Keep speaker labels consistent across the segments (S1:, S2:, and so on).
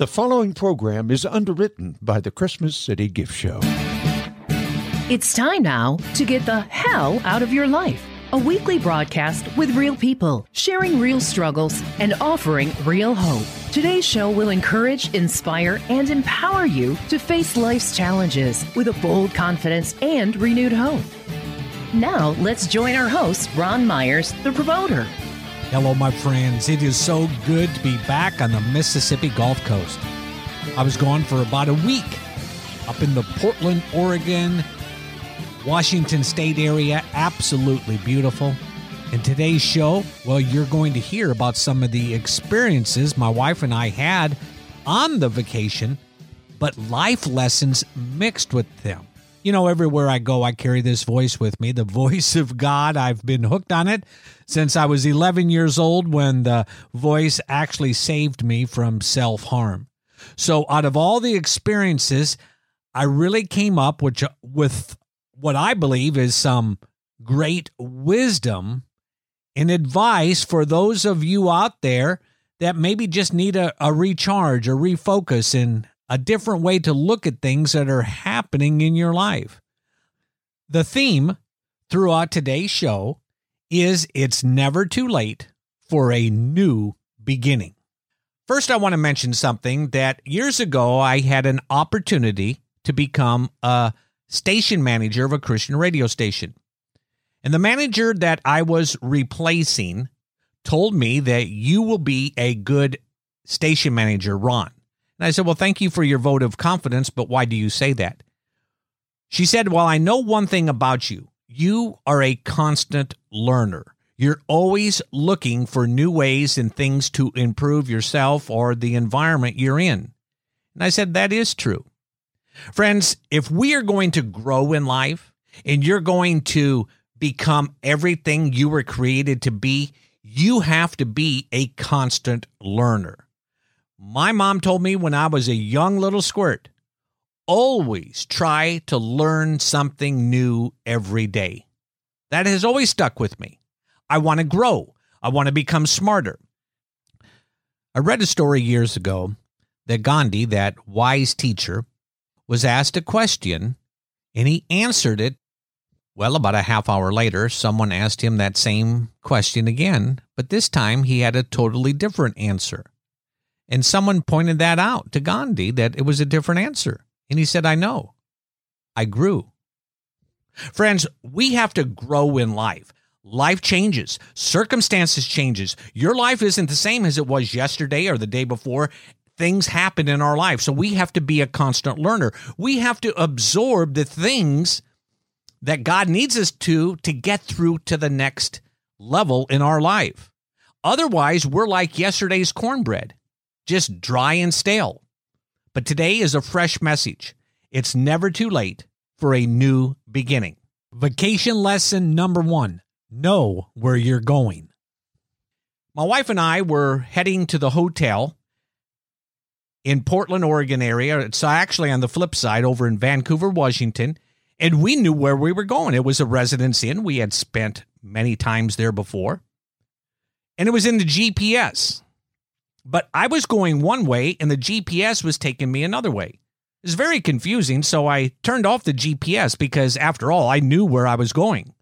S1: The following program is underwritten by the Christmas City Gift Show.
S2: It's time now to get the hell out of your life. A weekly broadcast with real people, sharing real struggles and offering real hope. Today's show will encourage, inspire, and empower you to face life's challenges with a bold confidence and renewed hope. Now, let's join our host, Ron Myers, the promoter.
S3: Hello, my friends. It is so good to be back on the Mississippi Gulf Coast. I was gone for about a week up in the Portland, Oregon, Washington State area. Absolutely beautiful. In today's show, well, you're going to hear about some of the experiences my wife and I had on the vacation, but life lessons mixed with them. You know, everywhere I go, I carry this voice with me, the voice of God. I've been hooked on it since I was 11 years old when the voice actually saved me from self harm. So, out of all the experiences, I really came up with, with what I believe is some great wisdom and advice for those of you out there that maybe just need a, a recharge, a refocus, and a different way to look at things that are happening in your life. The theme throughout today's show is it's never too late for a new beginning. First, I want to mention something that years ago I had an opportunity to become a station manager of a Christian radio station. And the manager that I was replacing told me that you will be a good station manager, Ron. And I said, Well, thank you for your vote of confidence, but why do you say that? She said, Well, I know one thing about you. You are a constant learner. You're always looking for new ways and things to improve yourself or the environment you're in. And I said, That is true. Friends, if we are going to grow in life and you're going to become everything you were created to be, you have to be a constant learner. My mom told me when I was a young little squirt always try to learn something new every day. That has always stuck with me. I want to grow, I want to become smarter. I read a story years ago that Gandhi, that wise teacher, was asked a question and he answered it. Well, about a half hour later, someone asked him that same question again, but this time he had a totally different answer. And someone pointed that out to Gandhi that it was a different answer. And he said, I know. I grew. Friends, we have to grow in life. Life changes, circumstances changes. Your life isn't the same as it was yesterday or the day before. Things happen in our life. So we have to be a constant learner. We have to absorb the things that God needs us to to get through to the next level in our life. Otherwise, we're like yesterday's cornbread just dry and stale. But today is a fresh message. It's never too late for a new beginning. Vacation lesson number one know where you're going. My wife and I were heading to the hotel in Portland, Oregon area. It's actually on the flip side over in Vancouver, Washington. And we knew where we were going. It was a residence inn. We had spent many times there before. And it was in the GPS. But I was going one way and the GPS was taking me another way. It was very confusing, so I turned off the GPS because, after all, I knew where I was going.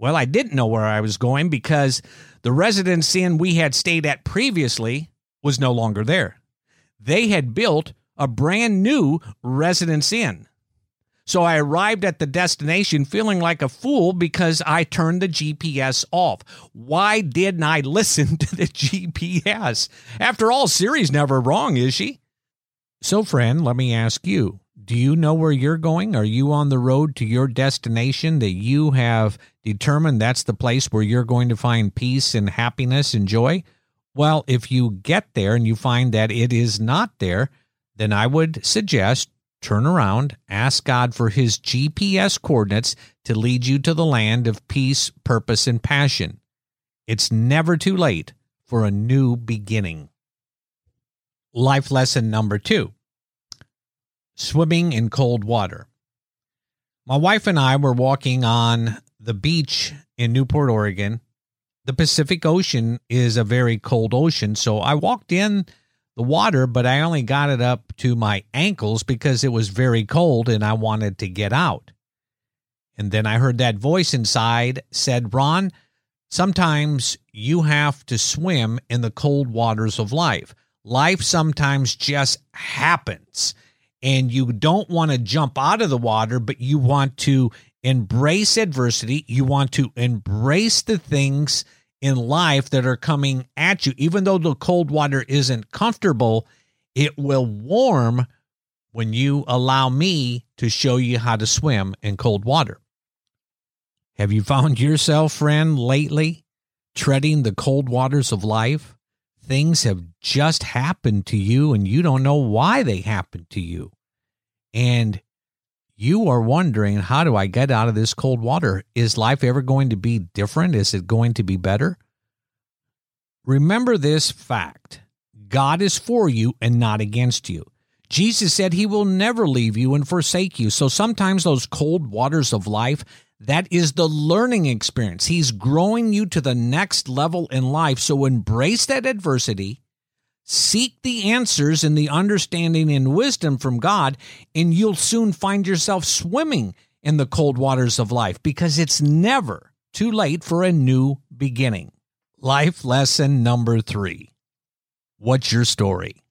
S3: Well, I didn't know where I was going because the residence inn we had stayed at previously was no longer there. They had built a brand new residence inn. So I arrived at the destination feeling like a fool because I turned the GPS off. Why didn't I listen to the GPS? After all, Siri's never wrong, is she? So, friend, let me ask you do you know where you're going? Are you on the road to your destination that you have determined that's the place where you're going to find peace and happiness and joy? Well, if you get there and you find that it is not there, then I would suggest turn around, ask God for his GPS coordinates to lead you to the land of peace, purpose, and passion. It's never too late for a new beginning. Life lesson number two swimming in cold water. My wife and I were walking on the beach in Newport, Oregon. The Pacific Ocean is a very cold ocean, so I walked in the water, but I only got it up to my ankles because it was very cold and I wanted to get out. And then I heard that voice inside said, Ron, sometimes you have to swim in the cold waters of life. Life sometimes just happens and you don't want to jump out of the water, but you want to embrace adversity. You want to embrace the things in life that are coming at you. Even though the cold water isn't comfortable, it will warm when you allow me to show you how to swim in cold water. Have you found yourself, friend, lately treading the cold waters of life? Things have just happened to you and you don't know why they happened to you. And you are wondering, how do I get out of this cold water? Is life ever going to be different? Is it going to be better? Remember this fact God is for you and not against you. Jesus said he will never leave you and forsake you. So sometimes those cold waters of life, that is the learning experience. He's growing you to the next level in life. So embrace that adversity Seek the answers and the understanding and wisdom from God, and you'll soon find yourself swimming in the cold waters of life because it's never too late for a new beginning. Life lesson number three What's your story?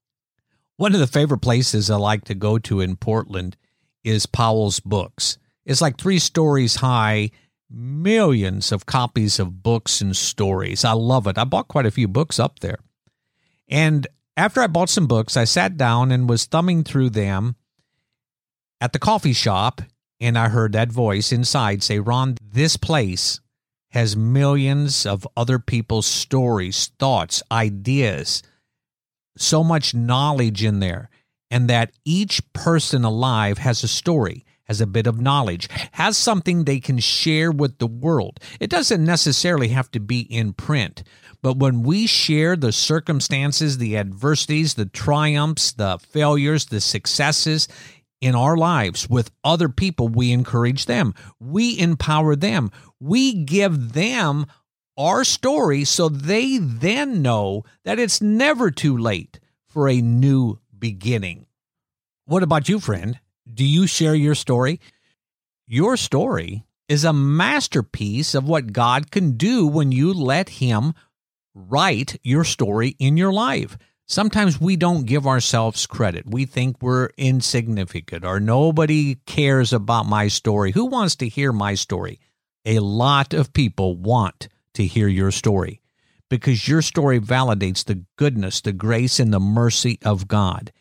S3: One of the favorite places I like to go to in Portland is Powell's Books. It's like three stories high, millions of copies of books and stories. I love it. I bought quite a few books up there. And after I bought some books, I sat down and was thumbing through them at the coffee shop, and I heard that voice inside say, Ron, this place has millions of other people's stories, thoughts, ideas, so much knowledge in there, and that each person alive has a story has a bit of knowledge, has something they can share with the world. It doesn't necessarily have to be in print, but when we share the circumstances, the adversities, the triumphs, the failures, the successes in our lives with other people, we encourage them. We empower them. We give them our story so they then know that it's never too late for a new beginning. What about you, friend? Do you share your story? Your story is a masterpiece of what God can do when you let Him write your story in your life. Sometimes we don't give ourselves credit. We think we're insignificant or nobody cares about my story. Who wants to hear my story? A lot of people want to hear your story because your story validates the goodness, the grace, and the mercy of God.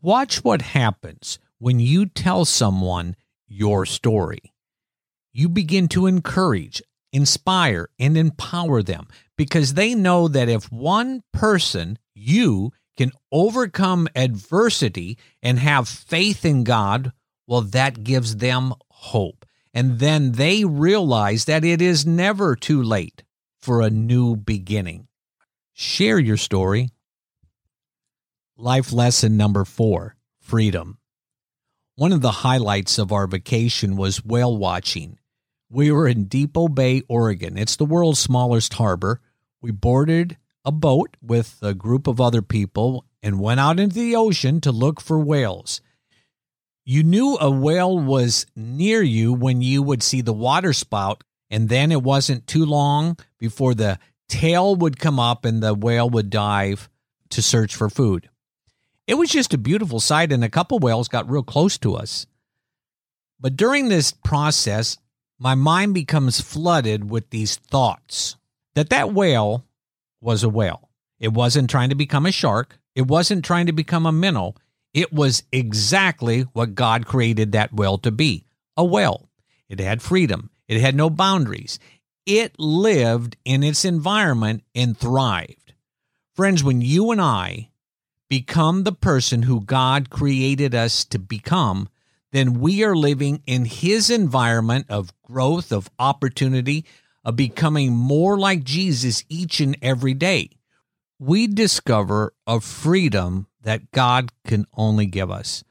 S3: Watch what happens when you tell someone your story. You begin to encourage, inspire, and empower them because they know that if one person, you, can overcome adversity and have faith in God, well, that gives them hope. And then they realize that it is never too late for a new beginning. Share your story. Life lesson number four freedom. One of the highlights of our vacation was whale watching. We were in Depoe Bay, Oregon. It's the world's smallest harbor we boarded a boat with a group of other people and went out into the ocean to look for whales. You knew a whale was near you when you would see the water spout, and then it wasn't too long before the tail would come up and the whale would dive to search for food. It was just a beautiful sight, and a couple whales got real close to us. But during this process, my mind becomes flooded with these thoughts that that whale was a whale. It wasn't trying to become a shark. It wasn't trying to become a minnow. It was exactly what God created that whale to be a whale. It had freedom, it had no boundaries. It lived in its environment and thrived. Friends, when you and I become the person who God created us to become, then we are living in His environment of growth, of opportunity, of becoming more like Jesus each and every day, we discover a freedom that God can only give us.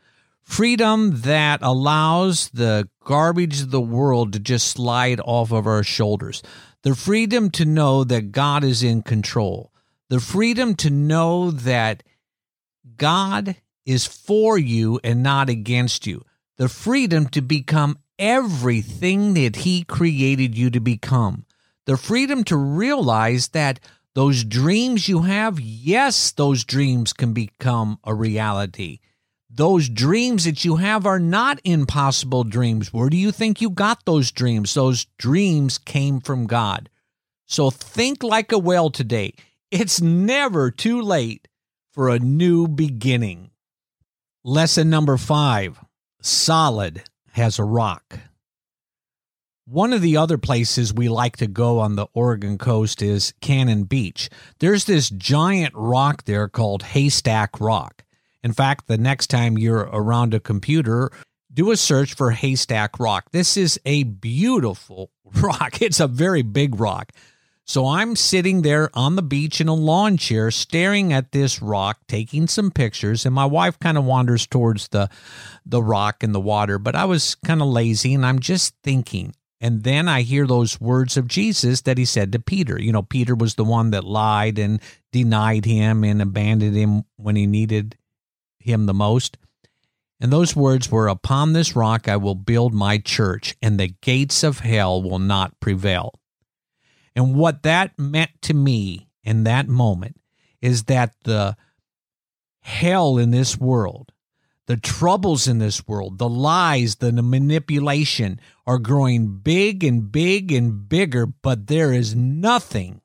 S3: Freedom that allows the garbage of the world to just slide off of our shoulders. The freedom to know that God is in control. The freedom to know that God is for you and not against you. The freedom to become everything that He created you to become. The freedom to realize that those dreams you have, yes, those dreams can become a reality. Those dreams that you have are not impossible dreams. Where do you think you got those dreams? Those dreams came from God. So think like a whale today. It's never too late for a new beginning. Lesson number five solid has a rock. One of the other places we like to go on the Oregon coast is Cannon Beach. There's this giant rock there called Haystack Rock. In fact, the next time you're around a computer, do a search for Haystack Rock. This is a beautiful rock. It's a very big rock. So I'm sitting there on the beach in a lawn chair staring at this rock, taking some pictures, and my wife kind of wanders towards the the rock and the water, but I was kind of lazy and I'm just thinking. And then I hear those words of Jesus that he said to Peter. You know, Peter was the one that lied and denied him and abandoned him when he needed him the most. And those words were, Upon this rock I will build my church, and the gates of hell will not prevail. And what that meant to me in that moment is that the hell in this world, the troubles in this world, the lies, the manipulation are growing big and big and bigger, but there is nothing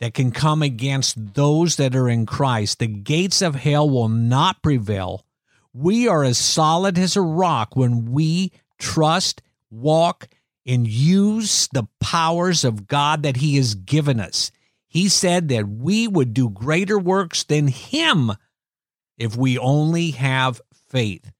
S3: that can come against those that are in Christ. The gates of hell will not prevail. We are as solid as a rock when we trust, walk, and use the powers of God that He has given us. He said that we would do greater works than Him if we only have faith.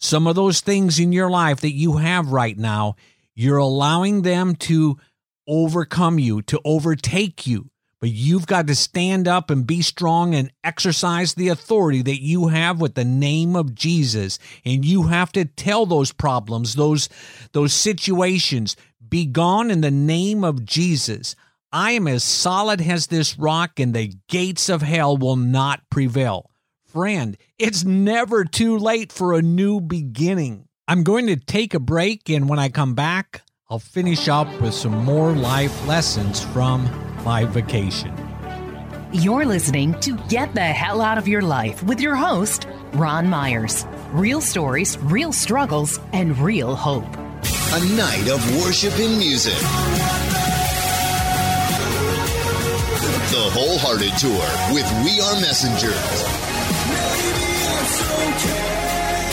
S3: Some of those things in your life that you have right now, you're allowing them to overcome you, to overtake you. But you've got to stand up and be strong and exercise the authority that you have with the name of Jesus. And you have to tell those problems, those, those situations, be gone in the name of Jesus. I am as solid as this rock, and the gates of hell will not prevail. Friend, it's never too late for a new beginning. I'm going to take a break, and when I come back, I'll finish up with some more life lessons from my vacation.
S2: You're listening to Get the Hell Out of Your Life with your host, Ron Myers. Real stories, real struggles, and real hope.
S4: A night of worship and music. The Wholehearted Tour with We Are Messengers.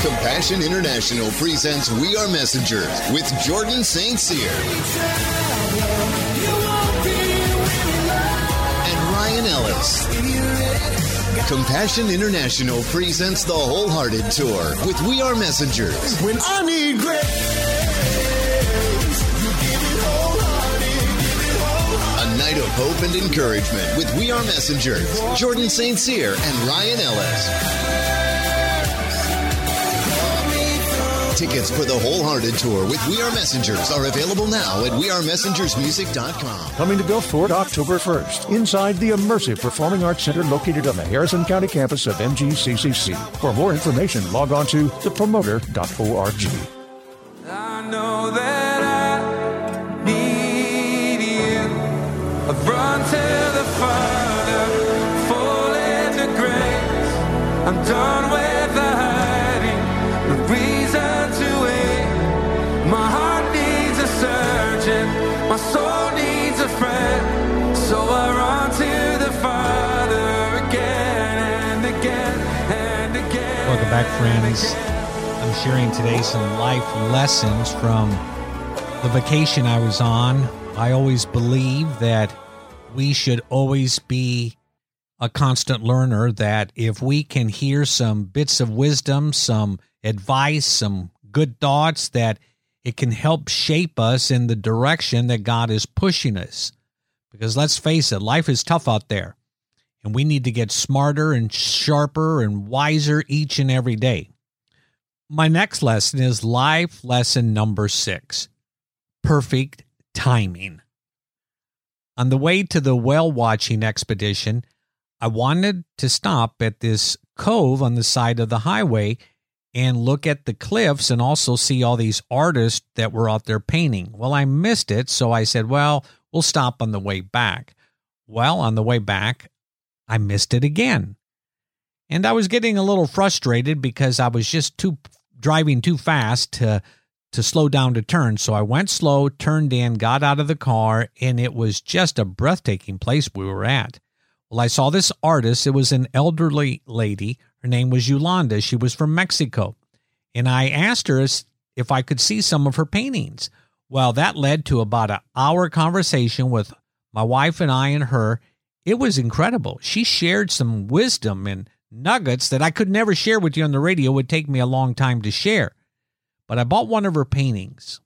S4: Compassion International presents We Are Messengers with Jordan St. Cyr. And Ryan Ellis. Compassion International presents the Wholehearted Tour with We Are Messengers.
S5: When I need grace,
S4: A night of hope and encouragement with We Are Messengers, Jordan St. Cyr and Ryan Ellis. Tickets for the Wholehearted Tour with We Are Messengers are available now at wearemessengersmusic.com.
S1: Coming to Gulfport October 1st, inside the Immersive Performing Arts Center located on the Harrison County campus of MGCCC. For more information, log on to thepromoter.org.
S5: I know that I need you. I've run to the Father, full into grace. I'm done with
S3: back, friends. I'm sharing today some life lessons from the vacation I was on. I always believe that we should always be a constant learner, that if we can hear some bits of wisdom, some advice, some good thoughts, that it can help shape us in the direction that God is pushing us. Because let's face it, life is tough out there, and we need to get smarter and sharper and wiser each and every day. My next lesson is life lesson number six perfect timing. On the way to the whale watching expedition, I wanted to stop at this cove on the side of the highway and look at the cliffs and also see all these artists that were out there painting. Well, I missed it, so I said, well, we'll stop on the way back. Well, on the way back, I missed it again. And I was getting a little frustrated because I was just too driving too fast to to slow down to turn. So I went slow, turned in, got out of the car, and it was just a breathtaking place we were at. Well, I saw this artist. It was an elderly lady. Her name was Yolanda. She was from Mexico. And I asked her if I could see some of her paintings. Well, that led to about an hour conversation with my wife and I and her. It was incredible. She shared some wisdom and nuggets that I could never share with you on the radio. It would take me a long time to share. But I bought one of her paintings.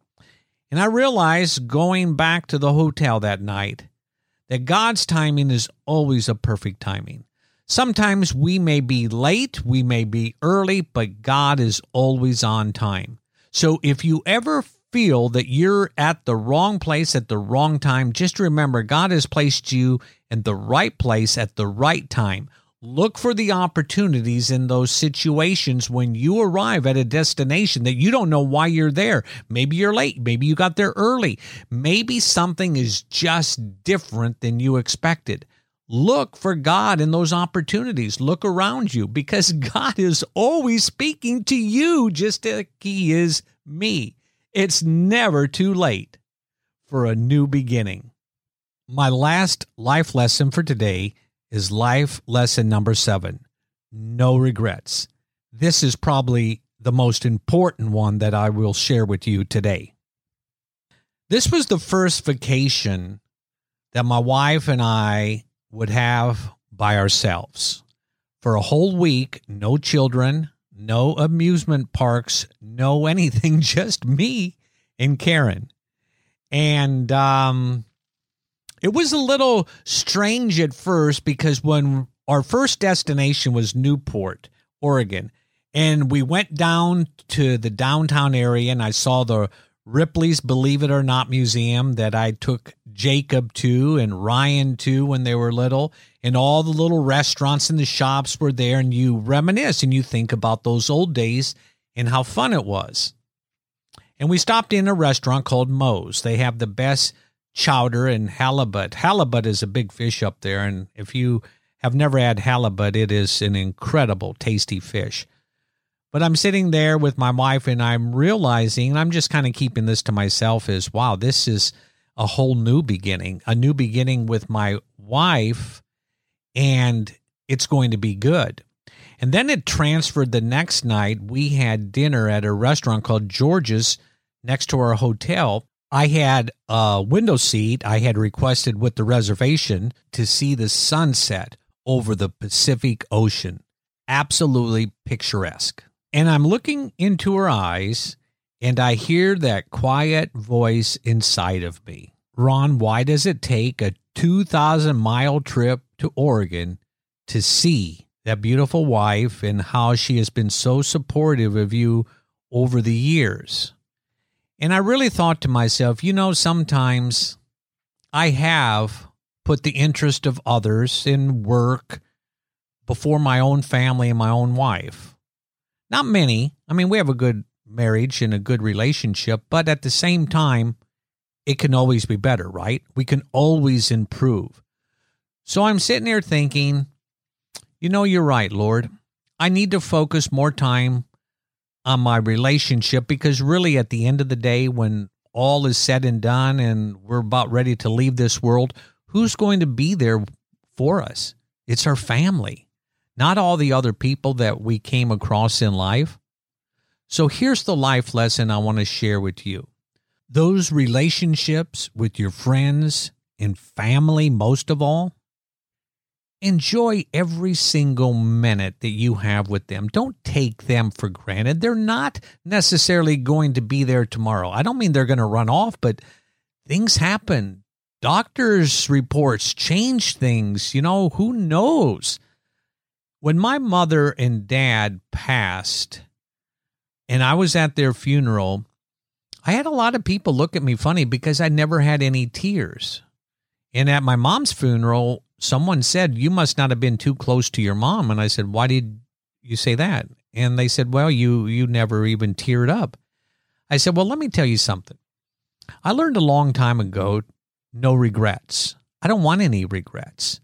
S3: And I realized going back to the hotel that night that God's timing is always a perfect timing. Sometimes we may be late, we may be early, but God is always on time. So if you ever feel that you're at the wrong place at the wrong time, just remember God has placed you in the right place at the right time. Look for the opportunities in those situations when you arrive at a destination that you don't know why you're there. Maybe you're late. Maybe you got there early. Maybe something is just different than you expected. Look for God in those opportunities. Look around you because God is always speaking to you just like He is me. It's never too late for a new beginning. My last life lesson for today is life lesson number seven no regrets. This is probably the most important one that I will share with you today. This was the first vacation that my wife and I would have by ourselves for a whole week, no children, no amusement parks, no anything, just me and Karen. And um, it was a little strange at first because when our first destination was Newport, Oregon, and we went down to the downtown area and I saw the Ripley's Believe It or Not Museum that I took Jacob to and Ryan to when they were little, and all the little restaurants and the shops were there, and you reminisce and you think about those old days and how fun it was. And we stopped in a restaurant called Mo's. They have the best chowder and halibut. Halibut is a big fish up there, and if you have never had halibut, it is an incredible, tasty fish. But I'm sitting there with my wife, and I'm realizing, and I'm just kind of keeping this to myself, is wow, this is a whole new beginning, a new beginning with my wife, and it's going to be good. And then it transferred the next night. We had dinner at a restaurant called George's next to our hotel. I had a window seat. I had requested with the reservation to see the sunset over the Pacific Ocean. Absolutely picturesque. And I'm looking into her eyes and I hear that quiet voice inside of me. Ron, why does it take a 2,000 mile trip to Oregon to see that beautiful wife and how she has been so supportive of you over the years? And I really thought to myself, you know, sometimes I have put the interest of others in work before my own family and my own wife. Not many. I mean, we have a good marriage and a good relationship, but at the same time, it can always be better, right? We can always improve. So I'm sitting here thinking, you know, you're right, Lord. I need to focus more time on my relationship because really at the end of the day when all is said and done and we're about ready to leave this world who's going to be there for us it's our family not all the other people that we came across in life so here's the life lesson i want to share with you those relationships with your friends and family most of all enjoy every single minute that you have with them. Don't take them for granted. They're not necessarily going to be there tomorrow. I don't mean they're going to run off, but things happen. Doctors' reports change things. You know, who knows? When my mother and dad passed, and I was at their funeral, I had a lot of people look at me funny because I never had any tears. And at my mom's funeral, someone said, You must not have been too close to your mom. And I said, Why did you say that? And they said, Well, you you never even teared up. I said, Well, let me tell you something. I learned a long time ago no regrets. I don't want any regrets.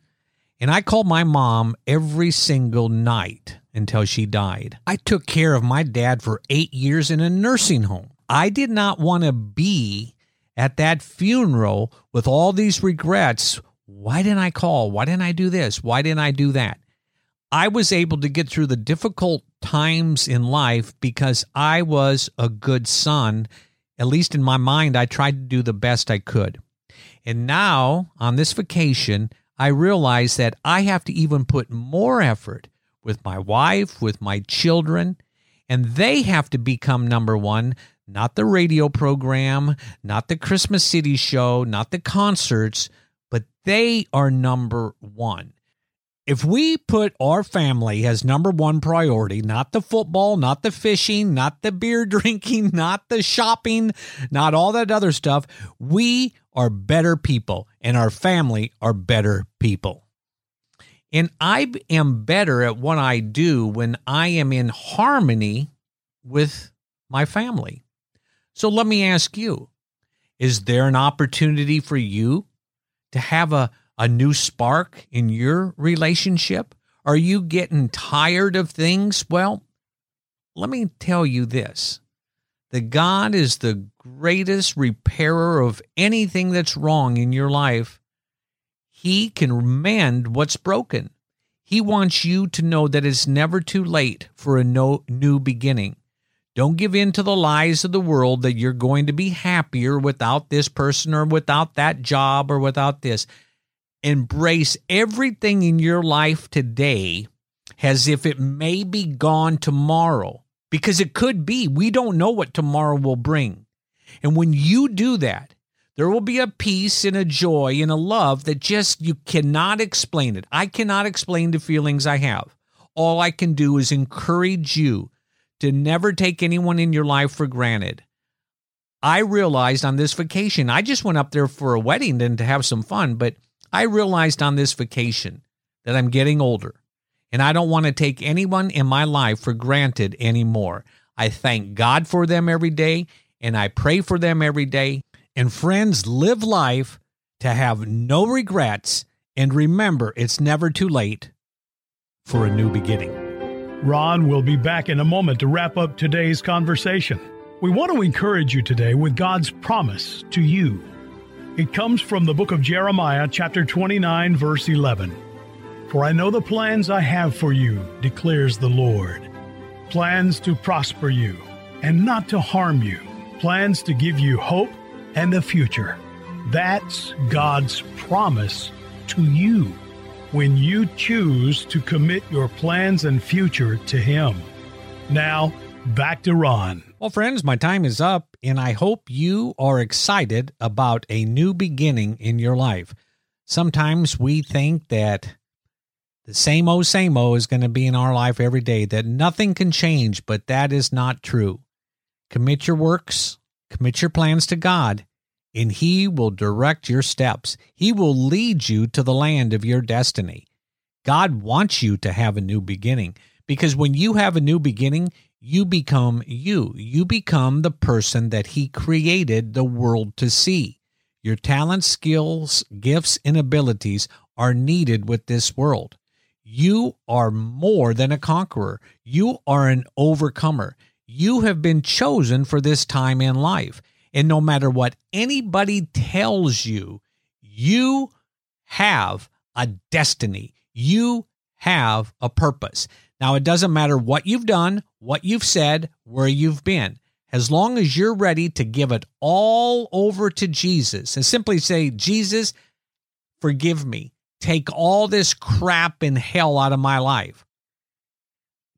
S3: And I called my mom every single night until she died. I took care of my dad for eight years in a nursing home. I did not want to be at that funeral with all these regrets. Why didn't I call? Why didn't I do this? Why didn't I do that? I was able to get through the difficult times in life because I was a good son. At least in my mind, I tried to do the best I could. And now, on this vacation, I realize that I have to even put more effort with my wife, with my children, and they have to become number one, not the radio program, not the Christmas City show, not the concerts, but they are number one. If we put our family as number one priority, not the football, not the fishing, not the beer drinking, not the shopping, not all that other stuff, we are better people and our family are better people. And I am better at what I do when I am in harmony with my family. So let me ask you is there an opportunity for you to have a, a new spark in your relationship? Are you getting tired of things? Well, let me tell you this that God is the greatest repairer of anything that's wrong in your life. He can mend what's broken. He wants you to know that it's never too late for a no, new beginning. Don't give in to the lies of the world that you're going to be happier without this person or without that job or without this. Embrace everything in your life today as if it may be gone tomorrow because it could be. We don't know what tomorrow will bring. And when you do that, there will be a peace and a joy and a love that just you cannot explain it. I cannot explain the feelings I have. All I can do is encourage you to never take anyone in your life for granted. I realized on this vacation, I just went up there for a wedding and to have some fun, but I realized on this vacation that I'm getting older and I don't want to take anyone in my life for granted anymore. I thank God for them every day and I pray for them every day. And friends, live life to have no regrets and remember it's never too late for a new beginning.
S6: Ron will be back in a moment to wrap up today's conversation. We want to encourage you today with God's promise to you. It comes from the book of Jeremiah, chapter 29, verse 11. For I know the plans I have for you, declares the Lord plans to prosper you and not to harm you, plans to give you hope and a future. That's God's promise to you when you choose to commit your plans and future to Him. Now, back to Ron.
S3: Well, friends, my time is up, and I hope you are excited about a new beginning in your life. Sometimes we think that the same old, same old is going to be in our life every day, that nothing can change, but that is not true. Commit your works, commit your plans to God, and He will direct your steps. He will lead you to the land of your destiny. God wants you to have a new beginning because when you have a new beginning, you become you. You become the person that He created the world to see. Your talents, skills, gifts, and abilities are needed with this world. You are more than a conqueror. You are an overcomer. You have been chosen for this time in life. And no matter what anybody tells you, you have a destiny. You have a purpose. Now, it doesn't matter what you've done, what you've said, where you've been. As long as you're ready to give it all over to Jesus and simply say, Jesus, forgive me. Take all this crap and hell out of my life.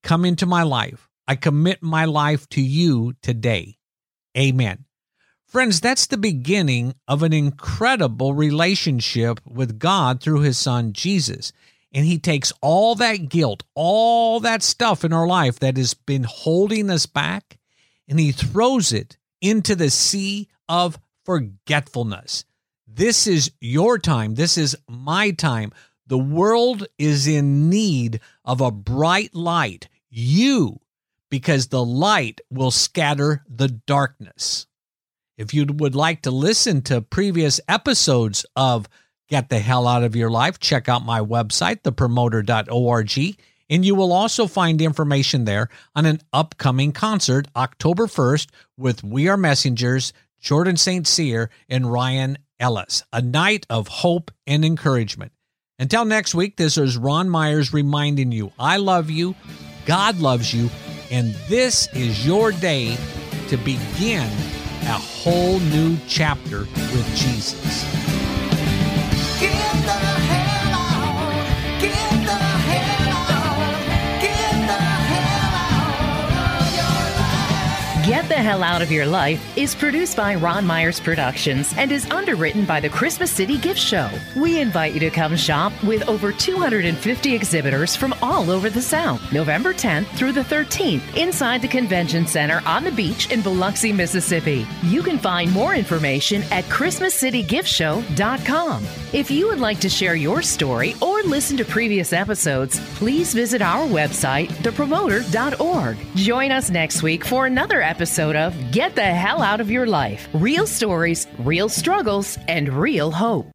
S3: Come into my life. I commit my life to you today. Amen. Friends, that's the beginning of an incredible relationship with God through his son Jesus. And he takes all that guilt, all that stuff in our life that has been holding us back, and he throws it into the sea of forgetfulness. This is your time. This is my time. The world is in need of a bright light. you because the light will scatter the darkness. If you would like to listen to previous episodes of Get the Hell Out of Your Life, check out my website, thepromoter.org, and you will also find information there on an upcoming concert October 1st with We Are Messengers, Jordan St. Cyr, and Ryan Ellis, a night of hope and encouragement. Until next week, this is Ron Myers reminding you I love you, God loves you, and this is your day to begin a whole new chapter with Jesus.
S2: Get the Hell Out of Your Life is produced by Ron Myers Productions and is underwritten by the Christmas City Gift Show. We invite you to come shop with over 250 exhibitors from all over the South, November 10th through the 13th, inside the Convention Center on the beach in Biloxi, Mississippi. You can find more information at ChristmasCityGiftShow.com. If you would like to share your story or listen to previous episodes, please visit our website, thepromoter.org. Join us next week for another episode of Get the Hell Out of Your Life Real stories, real struggles, and real hope.